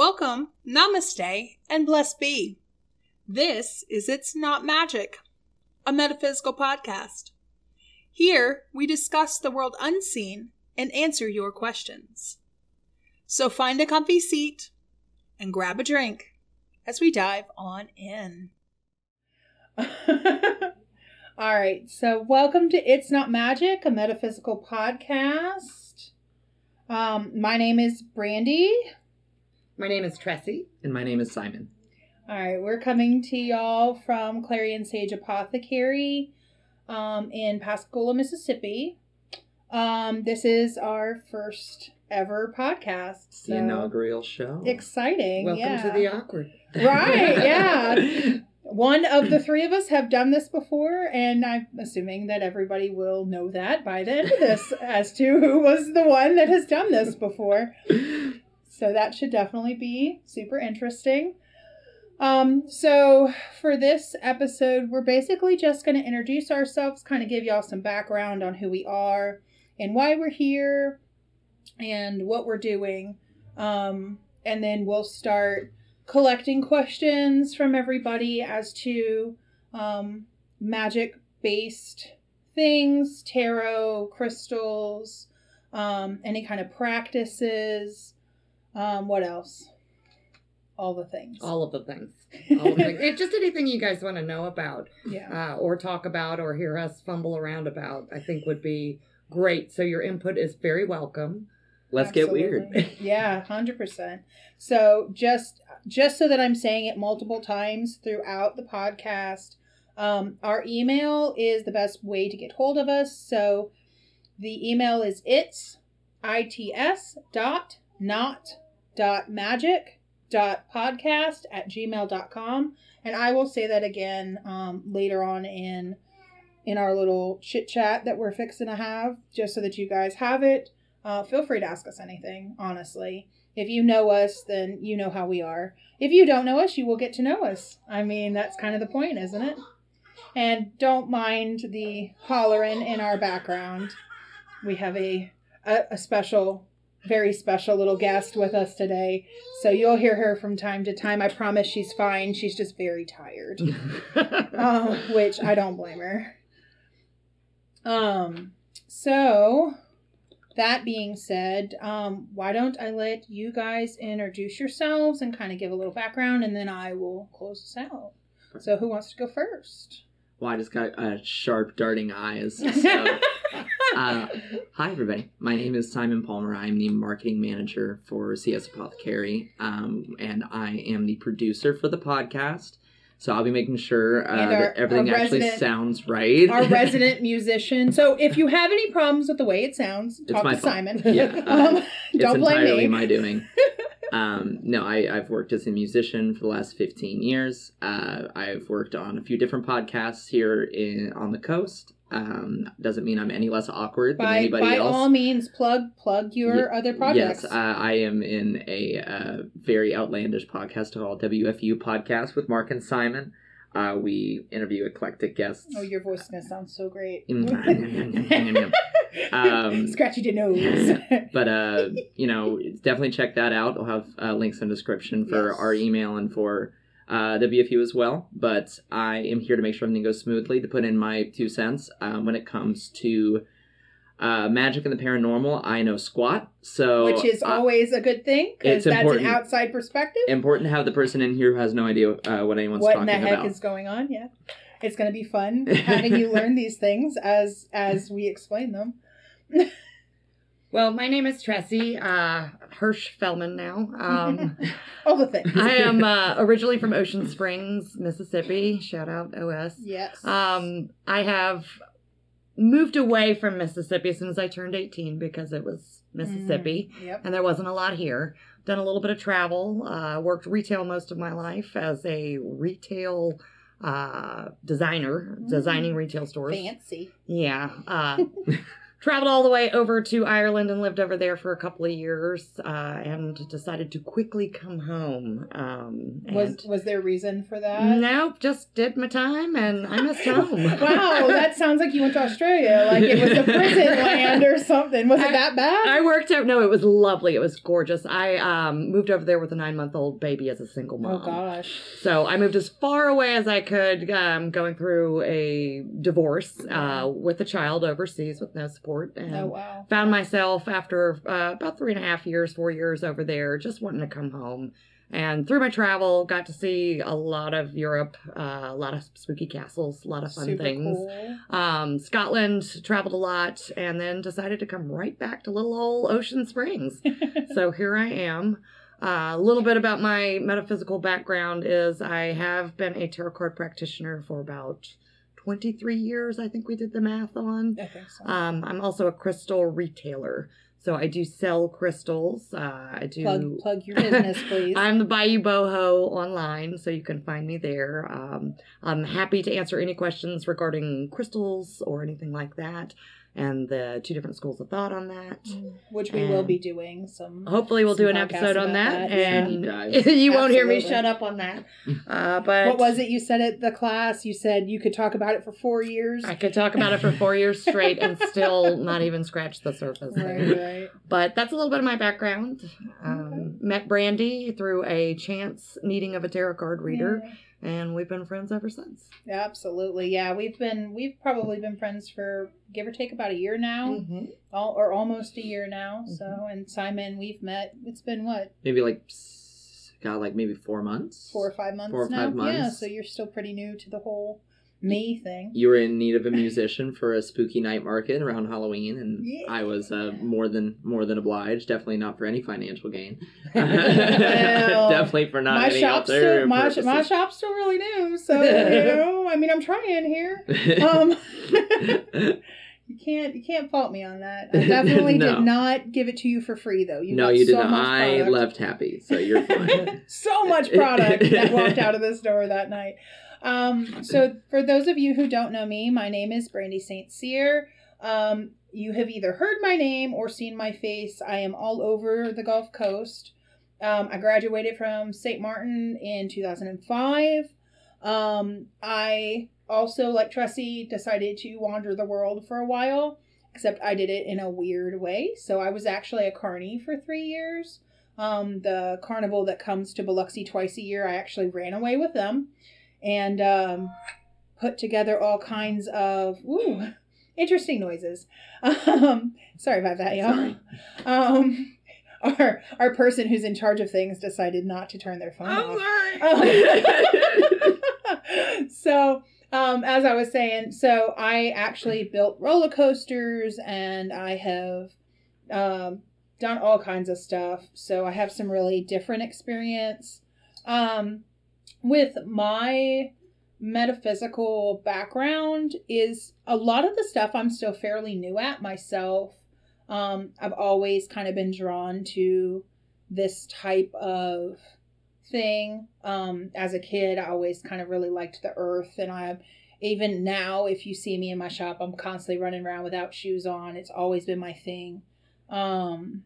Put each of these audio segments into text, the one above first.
Welcome, namaste, and blessed be. This is It's Not Magik, a metaphysical podcast. Here, we discuss the world unseen and answer your questions. So find a comfy seat and grab a drink as we dive on in. All right, so welcome to It's Not Magik, a metaphysical podcast. Um, my name is Brandi. My name is Tressie. And my name is Simon. All right, we're coming to y'all from Clarion Sage Apothecary um, in Pascagoula, Mississippi. Um, this is our first ever podcast. The inaugural show. exciting. Welcome yeah. to the awkward. Right, yeah. One of the three of us have done this before, and I'm assuming that everybody will know that by the end of this as to who was the one that has done this before. So that should definitely be super interesting. Um, so for this episode, we're basically just going to introduce ourselves, kind of give y'all some background on who we are and why we're here and what we're doing. Um, and then we'll start collecting questions from everybody as to um, magic based things, tarot, crystals, um, any kind of practices. Um, what else? All the things. All of the things. All of the things. It's just anything you guys want to know about, yeah. uh, or talk about, or hear us fumble around about. I think would be great. So your input is very welcome. Let's get weird. Yeah, hundred percent. So just just so that I'm saying it multiple times throughout the podcast, um, our email is the best way to get hold of us. So the email is it's its dot not dot magic dot podcast at gmail.com and i will say that again um, later on in in our little chit chat that we're fixing to have just so that you guys have it uh, feel free to ask us anything, honestly. If you know us, then you know how we are. If you don't know us, you will get to know us. I mean, that's kind of the point, isn't it? And don't mind the hollering in our background. We have a, a, a special, very special little guest with us today. So you'll hear her from time to time. I promise she's fine. She's just very tired uh, which I don't blame her. Um, so that being said, um, why don't I let you guys introduce yourselves and kind of give a little background, and then I will close this out. So, who wants to go first? well, I just got uh, sharp darting eyes. So, uh, hi, everybody. My name is Simon Palmer. I'm the marketing manager for CS Apothecary, um, and I am the producer for the podcast. So I'll be making sure uh, our- that everything actually resident- sounds right. Our resident musician. So, if you have any problems with the way it sounds, It's talk to fault. Simon. Yeah, um, don't blame entirely me. my doing. um, no, I, I've worked as a musician for the last 15 years. Uh, I've worked on a few different podcasts here in on the coast. Um, doesn't mean I'm any less awkward than anybody by else. By all means, plug plug your Ye- other projects. Yes, uh, I am in a uh, very outlandish podcast called WFU Podcast with Mark and Simon. Uh, we interview eclectic guests. oh, your voice is gonna sound so great. Mm. Um, Scratchy the nose. but uh you know definitely check that out i'll have uh, links in the description for Yes. our email and for uh, wfu as well but i am here to make sure everything goes smoothly to put in my two cents um, when it comes to uh, magic and the paranormal i know squat so which is uh, always a good thing because it's that's important. an outside perspective. important to have the person in here who has no idea uh, what anyone's what about. talking the heck about is going on? Yeah, it's going to be fun having you learn these things as as we explain them. Well, my name is Tressie uh, Hirsch Fellman now. Um, All the things. I am uh, originally from Ocean Springs, Mississippi. Shout out OS. yes. Um, I have moved away from Mississippi as soon as I turned 18 because it was Mississippi Mm, yep. and there wasn't a lot here. Done a little bit of travel. Uh, worked retail most of my life as a retail uh, designer, Mm. designing retail stores. Fancy. Yeah. Uh, traveled all the way over to Ireland and lived over there for a couple of years, uh, and decided to quickly come home. Um, Was was there a reason for that? nope, just did my time, and I missed home. wow, that sounds like you went to Australia, like it was a prison land or something. Was it that bad? I worked out. No, it was lovely. It was gorgeous. I um, moved over there with a nine month old baby as a single mom. oh gosh. So I moved as far away as I could, um, going through a divorce uh, with a child overseas with no support. And Oh wow. found myself after uh, about three and a half years, four years over there, just wanting to come home. And through my travel, got to see a lot of Europe, uh, a lot of spooky castles, a lot of fun Super things. cool. Um, Scotland, traveled a lot, and then decided to come right back to little old Ocean Springs. so here I am. Uh, a little bit about my metaphysical background is I have been a tarot card practitioner for about 23 years, I think we did the math on. I think so. Um, I'm also a crystal retailer. So I do sell crystals. Uh, I do. plug plug your business, please. I'm the Bayou Boho online, so you can find me there. Um, I'm happy to answer any questions regarding crystals or anything like that, and the two different schools of thought on that. Which we will be doing some. Hopefully, we'll Some do an episode on that, that, and Deep dives. you won't hear me shut up on that. Uh, but What was it you said at the class? You said you could talk about it for four years. I could talk about it for four years straight and still not even scratch the surface. Right, right. But that's a little bit of my background. Um, Met Brandi through a chance meeting of a tarot card reader, Yeah. And we've been friends ever since. Absolutely, yeah. We've been we've probably been friends for give or take about a year now, Mm-hmm. all, or almost a year now. So, and Simon, we've met. It's been what Maybe like, got like maybe four months. four or five months Four or now. five Yeah, months. so you're still pretty new to the whole me thing. You were in need of a musician for a spooky night market around Halloween, and Yeah. I was uh, more than more than obliged. Definitely not for any financial gain. Well, Definitely for not my any shop's still my, purposes. my shop's still really new, so you know, I mean, I'm trying here. Um, you can't you can't fault me on that. I definitely No. did not give it to you for free though. You no, you so didn't. I left happy, so you're fine. so much product that walked out of this door that night. Um, so for those of you who don't know me, my name is Brandi St. Cyr. Um, you have either heard my name or seen my face. I am all over the Gulf Coast. Um, I graduated from St. Martin in 2005. Um, I also, like Tressie, decided to wander the world for a while, except I did it in a weird way. So I was actually a carny for three years. Um, the carnival that comes to Biloxi twice a year, I actually ran away with them and um, put together all kinds of ooh, interesting noises. Um, sorry about that, y'all. Um, our our person who's in charge of things decided not to turn their phone off. Um, so um, as I was saying, so I actually built roller coasters and I have um, done all kinds of stuff. So I have some really different experience. Um, with my metaphysical background is a lot of the stuff I'm still fairly new at myself. Um, I've always kind of been drawn to this type of thing. Um, as a kid, I always kind of really liked the earth, and I even now, if you see me in my shop, I'm constantly running around without shoes on. It's always been my thing. Um,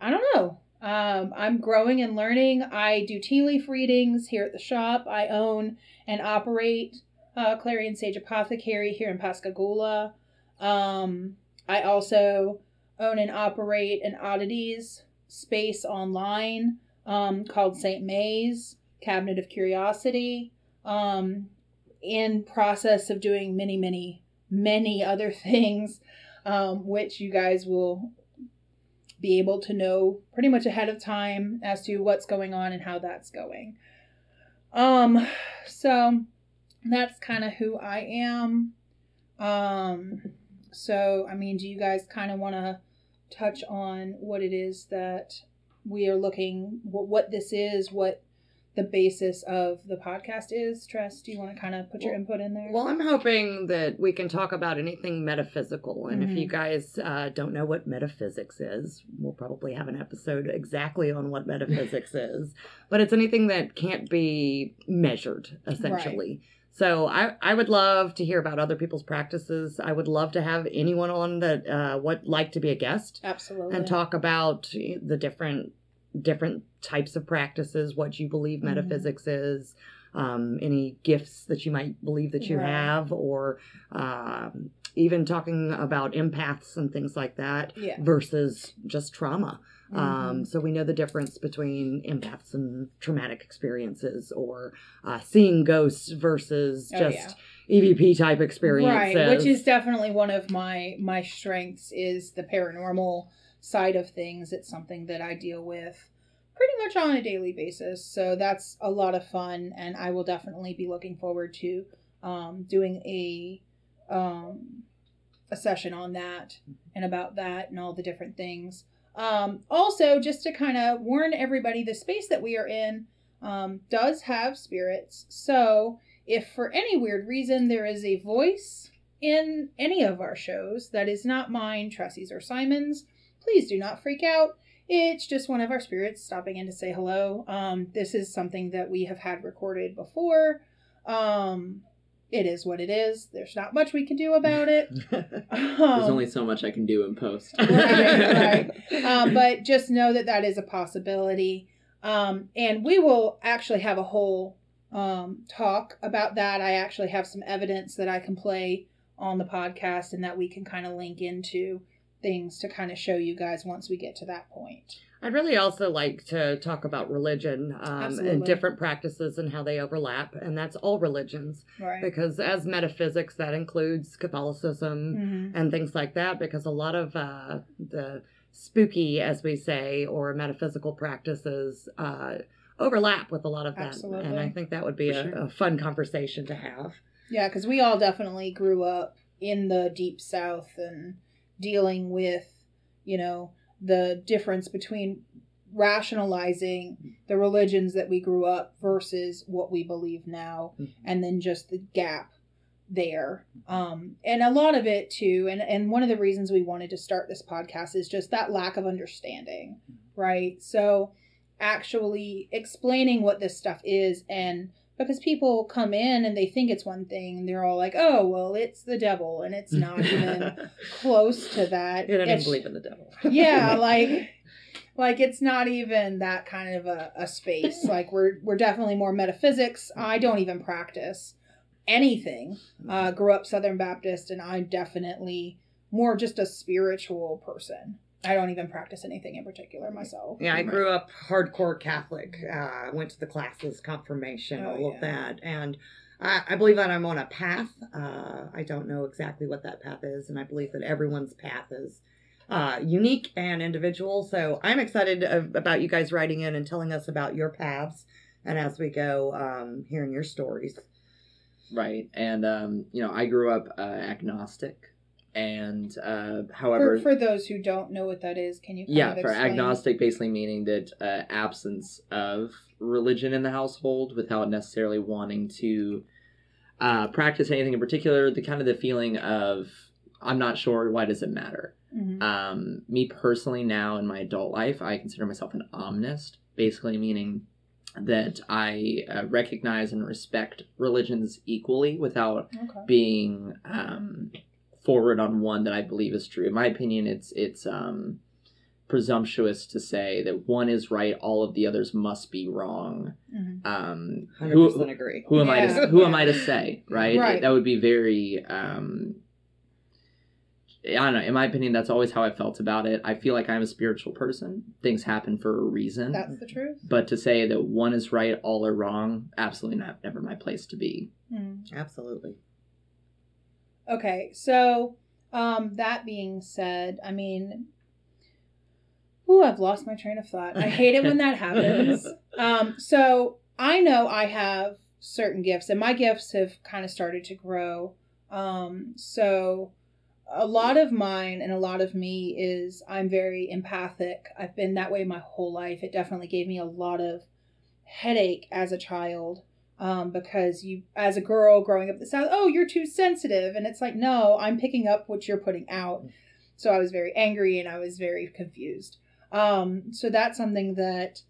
I don't know. Um, I'm growing and learning. I do tea leaf readings here at the shop. I own and operate uh, Clarion Sage Apothecary here in Pascagoula. Um, I also own and operate an oddities space online um, called St. May's Cabinet of Curiosity. Um, in process of doing many, many, many other things, um, which you guys will be able to know pretty much ahead of time as to what's going on and how that's going. Um, so that's kind of who I am. Um, so I mean, do you guys kind of want to touch on what it is that we are looking, what, what this is, what the basis of the podcast is? Tress, do you want to kind of put your Well- input in there? Well, I'm hoping that we can talk about anything metaphysical. And if you Mhm. guys uh, don't know what metaphysics is, we'll probably have an episode exactly on what metaphysics is. But it's anything that can't be measured, essentially. So I, I would love to hear about other people's practices. I would love to have anyone on that uh, would like to be a guest Absolutely. and talk about the different different types of practices, what you believe Mhm. metaphysics is, um, any gifts that you might believe that you Right. have, or um, even talking about empaths and things like that Yeah. versus just trauma. Mhm. Um, so we know the difference between empaths and traumatic experiences, or uh, seeing ghosts versus Oh, just EVP type experiences. Right, which is definitely one of my my strengths is the paranormal side of things. It's something that I deal with pretty much on a daily basis. So that's a lot of fun and I will definitely be looking forward to um, doing a um, a session on that and about that and all the different things. Um, also, just to kind of warn everybody, the space that we are in um, does have spirits. So, if for any weird reason there is a voice in any of our shows that is not mine, Tressie's, or Simon's, please do not freak out. It's just one of our spirits stopping in to say hello. Um, this is something that we have had recorded before. Um, it is what it is. There's not much we can do about it. There's Um, only so much I can do in post. Right, right. um, but just know that that is a possibility. Um, and we will actually have a whole um, talk about that. I actually have some evidence that I can play on the podcast and that we can kind of link into things to kind of show you guys once we get to that point. I'd really also like to talk about religion um, and different practices and how they overlap, and that's all religions. Right. Because as metaphysics, that includes Catholicism hmm and things like that. Because a lot of uh, the spooky, as we say, or metaphysical practices uh, overlap with a lot of that, Absolutely. and I think that would be a, sure. a fun conversation to have. Yeah, because we all definitely grew up in the deep south and dealing with, you know, the difference between rationalizing the religions that we grew up versus what we believe now, Mhm. and then just the gap there. Um, and a lot of it too, and, and one of the reasons we wanted to start this podcast is just that lack of understanding, right? So actually explaining what this stuff is and because people come in and they think it's one thing and they're all like oh well it's the devil and it's not even close to that. You don't It's- believe in the devil. yeah like like it's not even that kind of a, a space. Like we're we're definitely more metaphysics. I don't even practice anything. Uh grew up southern baptist and i'm definitely more just a spiritual person i don't even practice anything in particular myself Yeah, I grew up hardcore Catholic. Uh, went to the classes, confirmation, Oh, all yeah. of that, and I, I believe that I'm on a path. Uh, I don't know exactly what that path is, and I believe that everyone's path is uh, unique and individual. So I'm excited of, about you guys writing in and telling us about your paths, and as we go, um, hearing your stories. right. And, um, you know, I grew up uh, agnostic. And, uh, however, for, for those who don't know what that is can you yeah, for explain? agnostic, basically meaning that uh, absence of religion in the household without necessarily wanting to uh, practice anything in particular. The kind of the feeling of I'm not sure. Why does it matter? Mhm. Um, me personally, now in my adult life, I consider myself an omnist, basically meaning that I uh, recognize and respect religions equally without okay being um, forward on one that I believe is true. In my opinion, it's it's um, presumptuous to say that one is right, all of the others must be wrong. Mhm. Um, Hundred who, percent agree. who am I to who am I to say, right? Right. That would be very um I don't know. In my opinion, that's always how I felt about it. I feel like I'm a spiritual person. Things happen for a reason. that's the truth but to say that one is right, all are wrong, absolutely not. Never my place to be. Mhm. Absolutely. Okay, so um, that being said, I mean, ooh, I've lost my train of thought. I hate it when that happens. Um, so I know I have certain gifts, and my gifts have kind of started to grow. Um, so a lot of mine and a lot of me is I'm very empathic. I've been that way my whole life. It definitely gave me a lot of headache as a child um, because you, as a girl growing up in the South, oh, you're too sensitive. And it's like, no, I'm picking up what you're putting out. So I was very angry and I was very confused. Um, so that's something that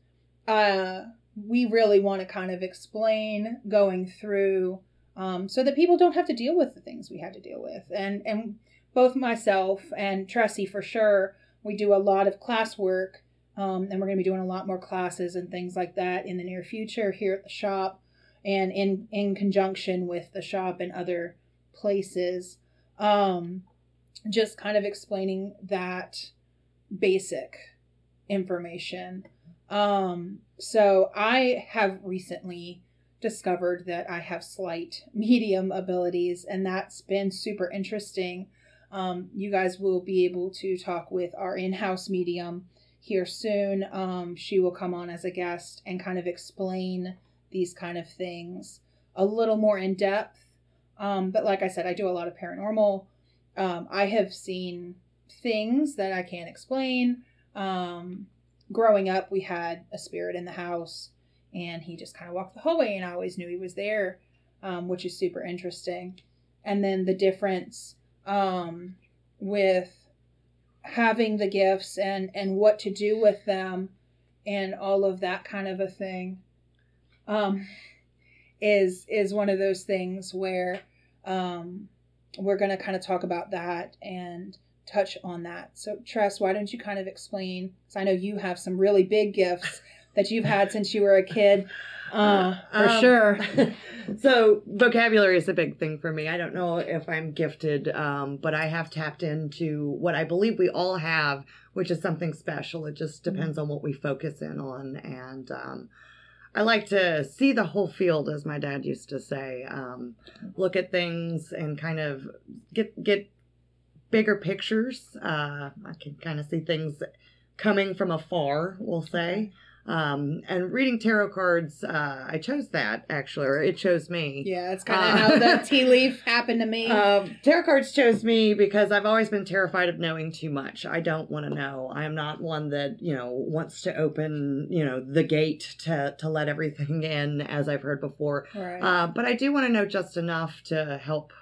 uh, we really want to kind of explain going through um, so that people don't have to deal with the things we had to deal with. And and both myself and Tressie for sure, we do a lot of classwork, um, and we're going to be doing a lot more classes and things like that in the near future here at the shop, and in in conjunction with the shop and other places. Um, just kind of explaining that basic information. Um, so I have recently discovered that I have slight medium abilities, and that's been super interesting. Um, you guys will be able to talk with our in house medium here soon. Um, she will come on as a guest and kind of explain these kind of things a little more in depth. Um, but like I said, I do a lot of paranormal. Um, I have seen things that I can't explain. Um, growing up, we had a spirit in the house and he just kind of walked the hallway and I always knew he was there, um, which is super interesting. And then the difference um, with having the gifts and and what to do with them and all of that kind of a thing um, is is one of those things where um, we're going to kind of talk about that and touch on that. So, Tress, why don't you kind of explain? Because I know you have some really big gifts that you've had since you were a kid. Uh, for Um, sure. so vocabulary is a big thing for me. I don't know if I'm gifted, um, but I have tapped into what I believe we all have, which is something special. It just depends on what we focus in on, and um, I like to see the whole field, as my dad used to say. Um, look at things and kind of get get bigger pictures. Uh, I can kind of see things coming from afar. We'll say. Um, and reading tarot cards, uh, I chose that actually, or it chose me. Yeah, it's kind of Uh, how the tea leaf happened to me. Um, tarot cards chose me because I've always been terrified of knowing too much. I don't want to know. I am not one that you know wants to open you know the gate to to let everything in, as I've heard before. right. Uh, but I do want to know just enough to help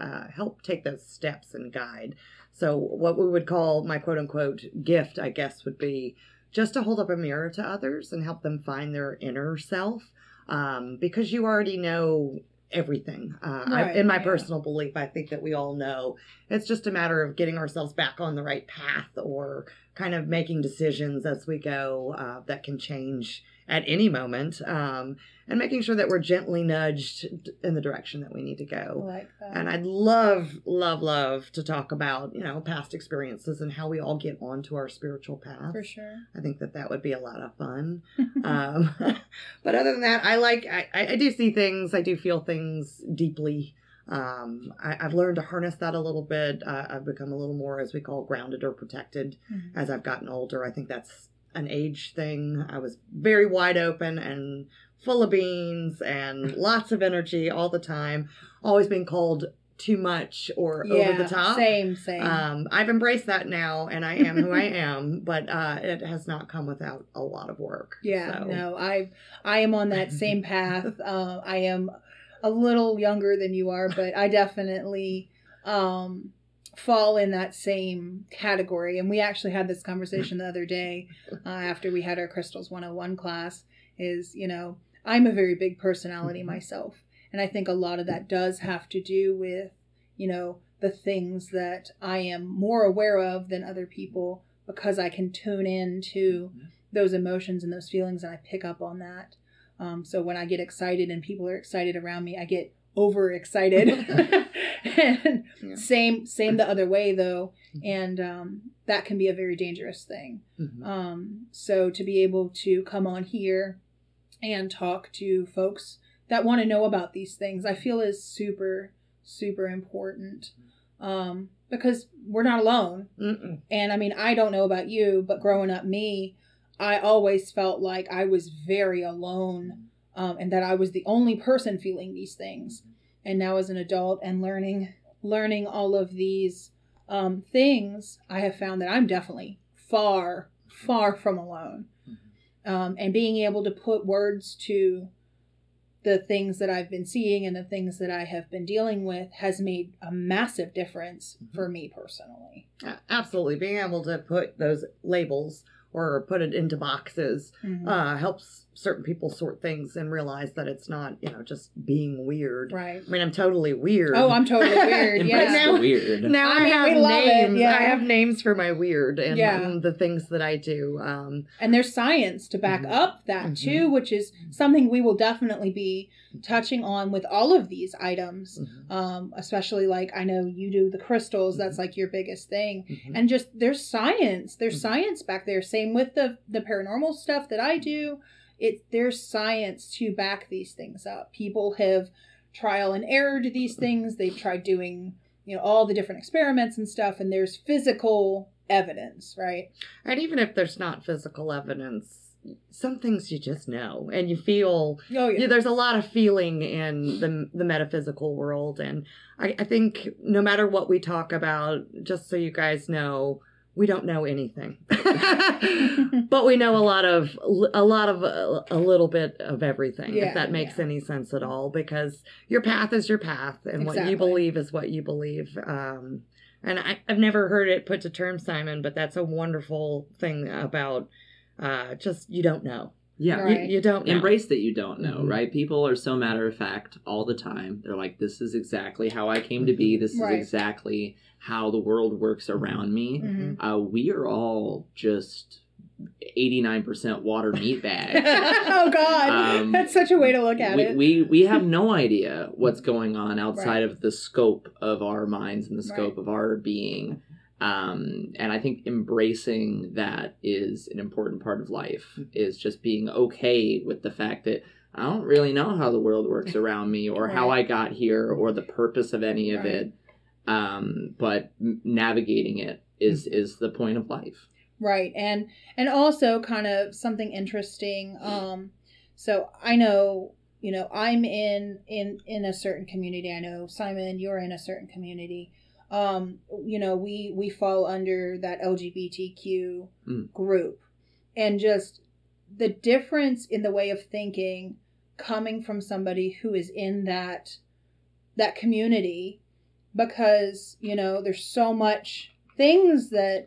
uh, help take those steps and guide. So what we would call my quote unquote gift, I guess, would be just to hold up a mirror to others and help them find their inner self, um, because you already know everything. Uh, I, in my yeah. personal belief, I think that we all know. It's just a matter of getting ourselves back on the right path or kind of making decisions as we go uh, that can change at any moment um, and making sure that we're gently nudged in the direction that we need to go. like that. And I'd love, love, love to talk about, you know, past experiences and how we all get onto our spiritual path. for sure. I think that that would be a lot of fun. um, but other than that, I like, I I do see things, I do feel things deeply. Um, I, I've learned to harness that a little bit. Uh, I've become a little more, as we call, grounded or protected Mhm. as I've gotten older. I think that's an age thing. I was very wide open and full of beans and lots of energy all the time, always being called too much or over the top. Same, same. Um, I've embraced that now, and I am who I am. But uh, it has not come without a lot of work. yeah, so. no, I I am on that same path. Uh, I am a little younger than you are, but I definitely um, fall in that same category. And we actually had this conversation the other day uh, after we had our Crystals 101 class. Is you know I'm a very big personality Mhm. myself, and I think a lot of that does have to do with you know the things that I am more aware of than other people because I can tune in to those emotions and those feelings and I pick up on that. Um, so when I get excited and people are excited around me, I get overexcited. and Yeah. same same the other way though, and um, that can be a very dangerous thing. Mhm. Um, so to be able to come on here and talk to folks that want to know about these things, I feel is super super important um, because we're not alone. Mm-mm. And I mean, I don't know about you, but growing up, me, I always felt like I was very alone um, and that I was the only person feeling these things. And now, as an adult and learning, learning all of these um, things, I have found that I'm definitely far, far from alone. Um, and being able to put words to the things that I've been seeing and the things that I have been dealing with has made a massive difference for me personally. Absolutely, being able to put those labels or put it into boxes Mhm. uh, helps certain people sort things and realize that it's not, you know, just being weird. Right. I mean, I'm totally weird. Oh, I'm totally weird. Embrace yeah. now- the weird. now I I, mean, have we love it, names. yeah. I have names for my weird and, Yeah. and the things that I do. Um, And there's science to back Mhm. up that Mhm. too, which is something we will definitely be touching on with all of these items. mhm, Um, especially like I know you do the crystals, that's like your biggest thing. mhm. And just there's science. There's Mhm. science back there. Same with the the paranormal stuff that I do. It there's science to back these things up. People have trial and errored these things. They've tried doing, you know, all the different experiments and stuff, and there's physical evidence, right? And even if there's not physical evidence, some things you just know and you feel Oh yeah, there's a lot of feeling in the the metaphysical world, and I, I think no matter what we talk about, just so you guys know, we don't know anything, but we know a lot of a lot of uh, a, little bit of everything. Yeah, if that makes yeah. any sense at all, because your path is your path, and what you believe is what you believe. Um, and I, I've never heard it put to term, Simon, but that's a wonderful thing about uh, just you don't know. Yeah. Right. You, you don't know. Embrace that you don't know, Mhm. right? People are so matter of fact all the time. They're like, this is exactly how I came to be. This Right. is exactly how the world works around me. Mhm. Uh, we are all just 89% water meat bag. oh God, Um, that's such a way to look at we, it. we we have no idea what's going on outside of the scope of our minds and the scope of our being um, and i think embracing that is an important part of life is just being okay with the fact that i don't really know how the world works around me or how i got here or the purpose of any of Right. it. Um, but navigating it is is the point of life. Right and and also kind of something interesting um so i know you know i'm in in in a certain community. I know simon you're in a certain community um you know we we fall under that lgbtq Mm. group. And just the difference in the way of thinking coming from somebody who is in that that community because you know there's so much things that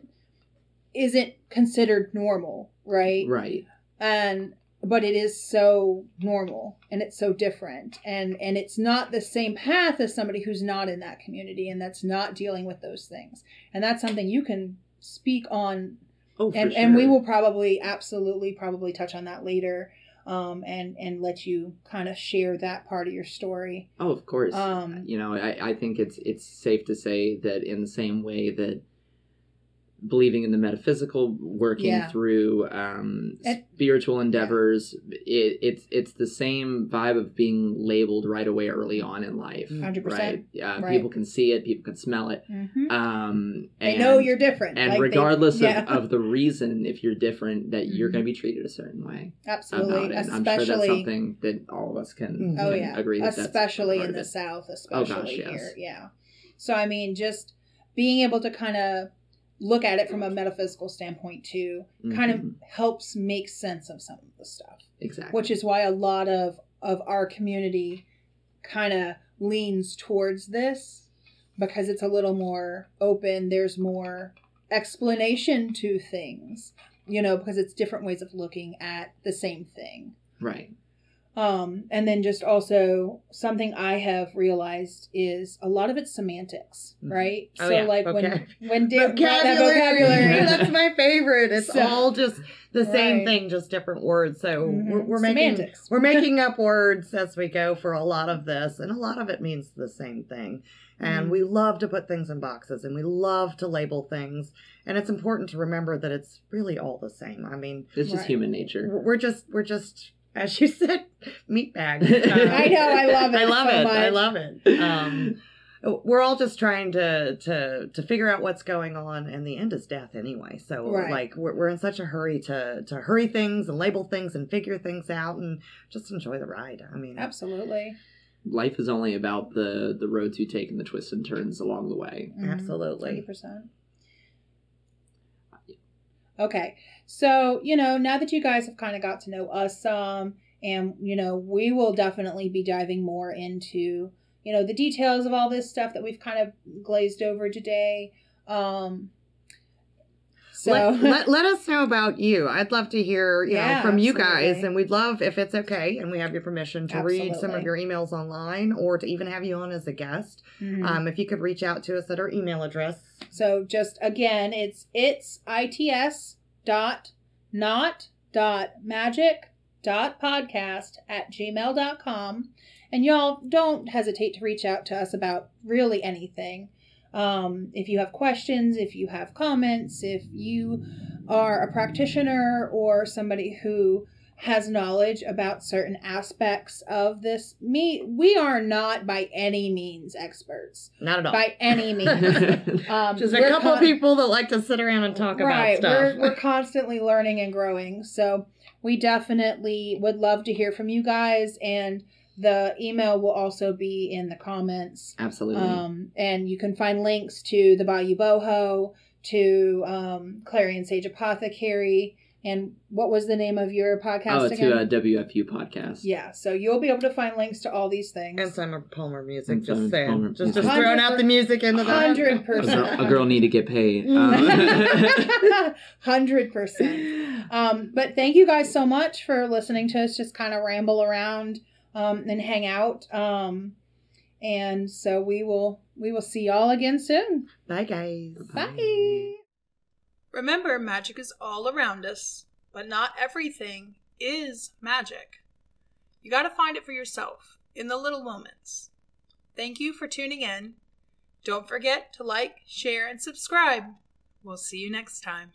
isn't considered normal right? Right. And but it is so normal and it's so different. And and it's not the same path as somebody who's not in that community and that's not dealing with those things. And that's something you can speak on oh and sure. and we will probably absolutely probably touch on that later um and and let you kind of share that part of your story. Oh of course. Um you know I, I think it's it's safe to say that in the same way that believing in the metaphysical working Yeah. through um, And- spiritual endeavors it, it's it's the same vibe of being labeled right away early on in life 100%. right, uh, Right. people can see it people can smell it mhm. um, they and, know you're different and Like, they- regardless yeah. of, of the reason if you're different that you're going to be treated a certain way absolutely about it i'm sure that's something that all of us can, Oh can yeah, agree that especially that's in part the of it. South, Oh, especially gosh, yes. here. Yeah. So I mean, just being able to kind of look at it from a metaphysical standpoint too, kind of Mhm. helps make sense of some of the stuff. exactly Which is why a lot of of our community kind of leans towards this because it's a little more open. There's more explanation to things, you know, because it's different ways of looking at the same thing. right Um, and then just also something I have realized is a lot of it's semantics, Mhm. right? Oh, so yeah, like vocab- when when di- that vocabulary. vocabulary. That's my favorite. It's So- all just the same Right. thing, just different words. So Mhm. we're, we're making Semantics. we're making up words as we go for a lot of this, and a lot of it means the same thing. And Mhm. we love to put things in boxes, and we love to label things. And it's important to remember that it's really all the same. I mean, it's just Right. human nature we're we're just we're just as you said, meat bags. I know, I love it I love so it. I love it. Um, we're all just trying to to to figure out what's going on, and the end is death anyway. So Right. like we're we're in such a hurry to to hurry things and label things and figure things out and just enjoy the ride. I mean, Absolutely. life is only about the the roads you take and the twists and turns along the way. Mhm. absolutely. 100%. Okay. So, you know, now that you guys have kind of got to know us some, and, you know, we will definitely be diving more into, you know, the details of all this stuff that we've kind of glazed over today. Um, So let, let, let us know about you. I'd love to hear, you Yeah, know, from you guys, and we'd love if it's okay and we have your permission to read some of your emails online or to even have you on as a guest. Mhm. Um, if you could reach out to us at our email address. So just again, it's it's its dot not dot magic dot podcast at gmail dot com. And y'all don't hesitate to reach out to us about really anything. Um, if you have questions, if you have comments, if you are a practitioner or somebody who has knowledge about certain aspects of this, me, we are not by any means experts. Not at all. By any means. Um, Just a couple con- people that like to sit around and talk right, about stuff. We're, we're constantly learning and growing. So we definitely would love to hear from you guys. And the email will also be in the comments. Absolutely. Um, and you can find links to the Bayou Boho, to um, Clarion Sage Apothecary. And what was the name of your podcast oh, again? to a WFU podcast. yeah, so you'll be able to find links to all these things. and Simon Palmer music, And just Simon saying. Palmer just just throwing out the music into the Hundred A percent. girl, a girl need to get paid. Um, Hundred percent. Um, but thank you guys so much for listening to us just kind of ramble around um, and hang out. Um, and so we will we will see y'all again soon. Bye, guys. Bye. Remember, magic is all around us, but not everything is magic. You gotta find it for yourself in the little moments. Thank you for tuning in. Don't forget to like, share, and subscribe. We'll see you next time.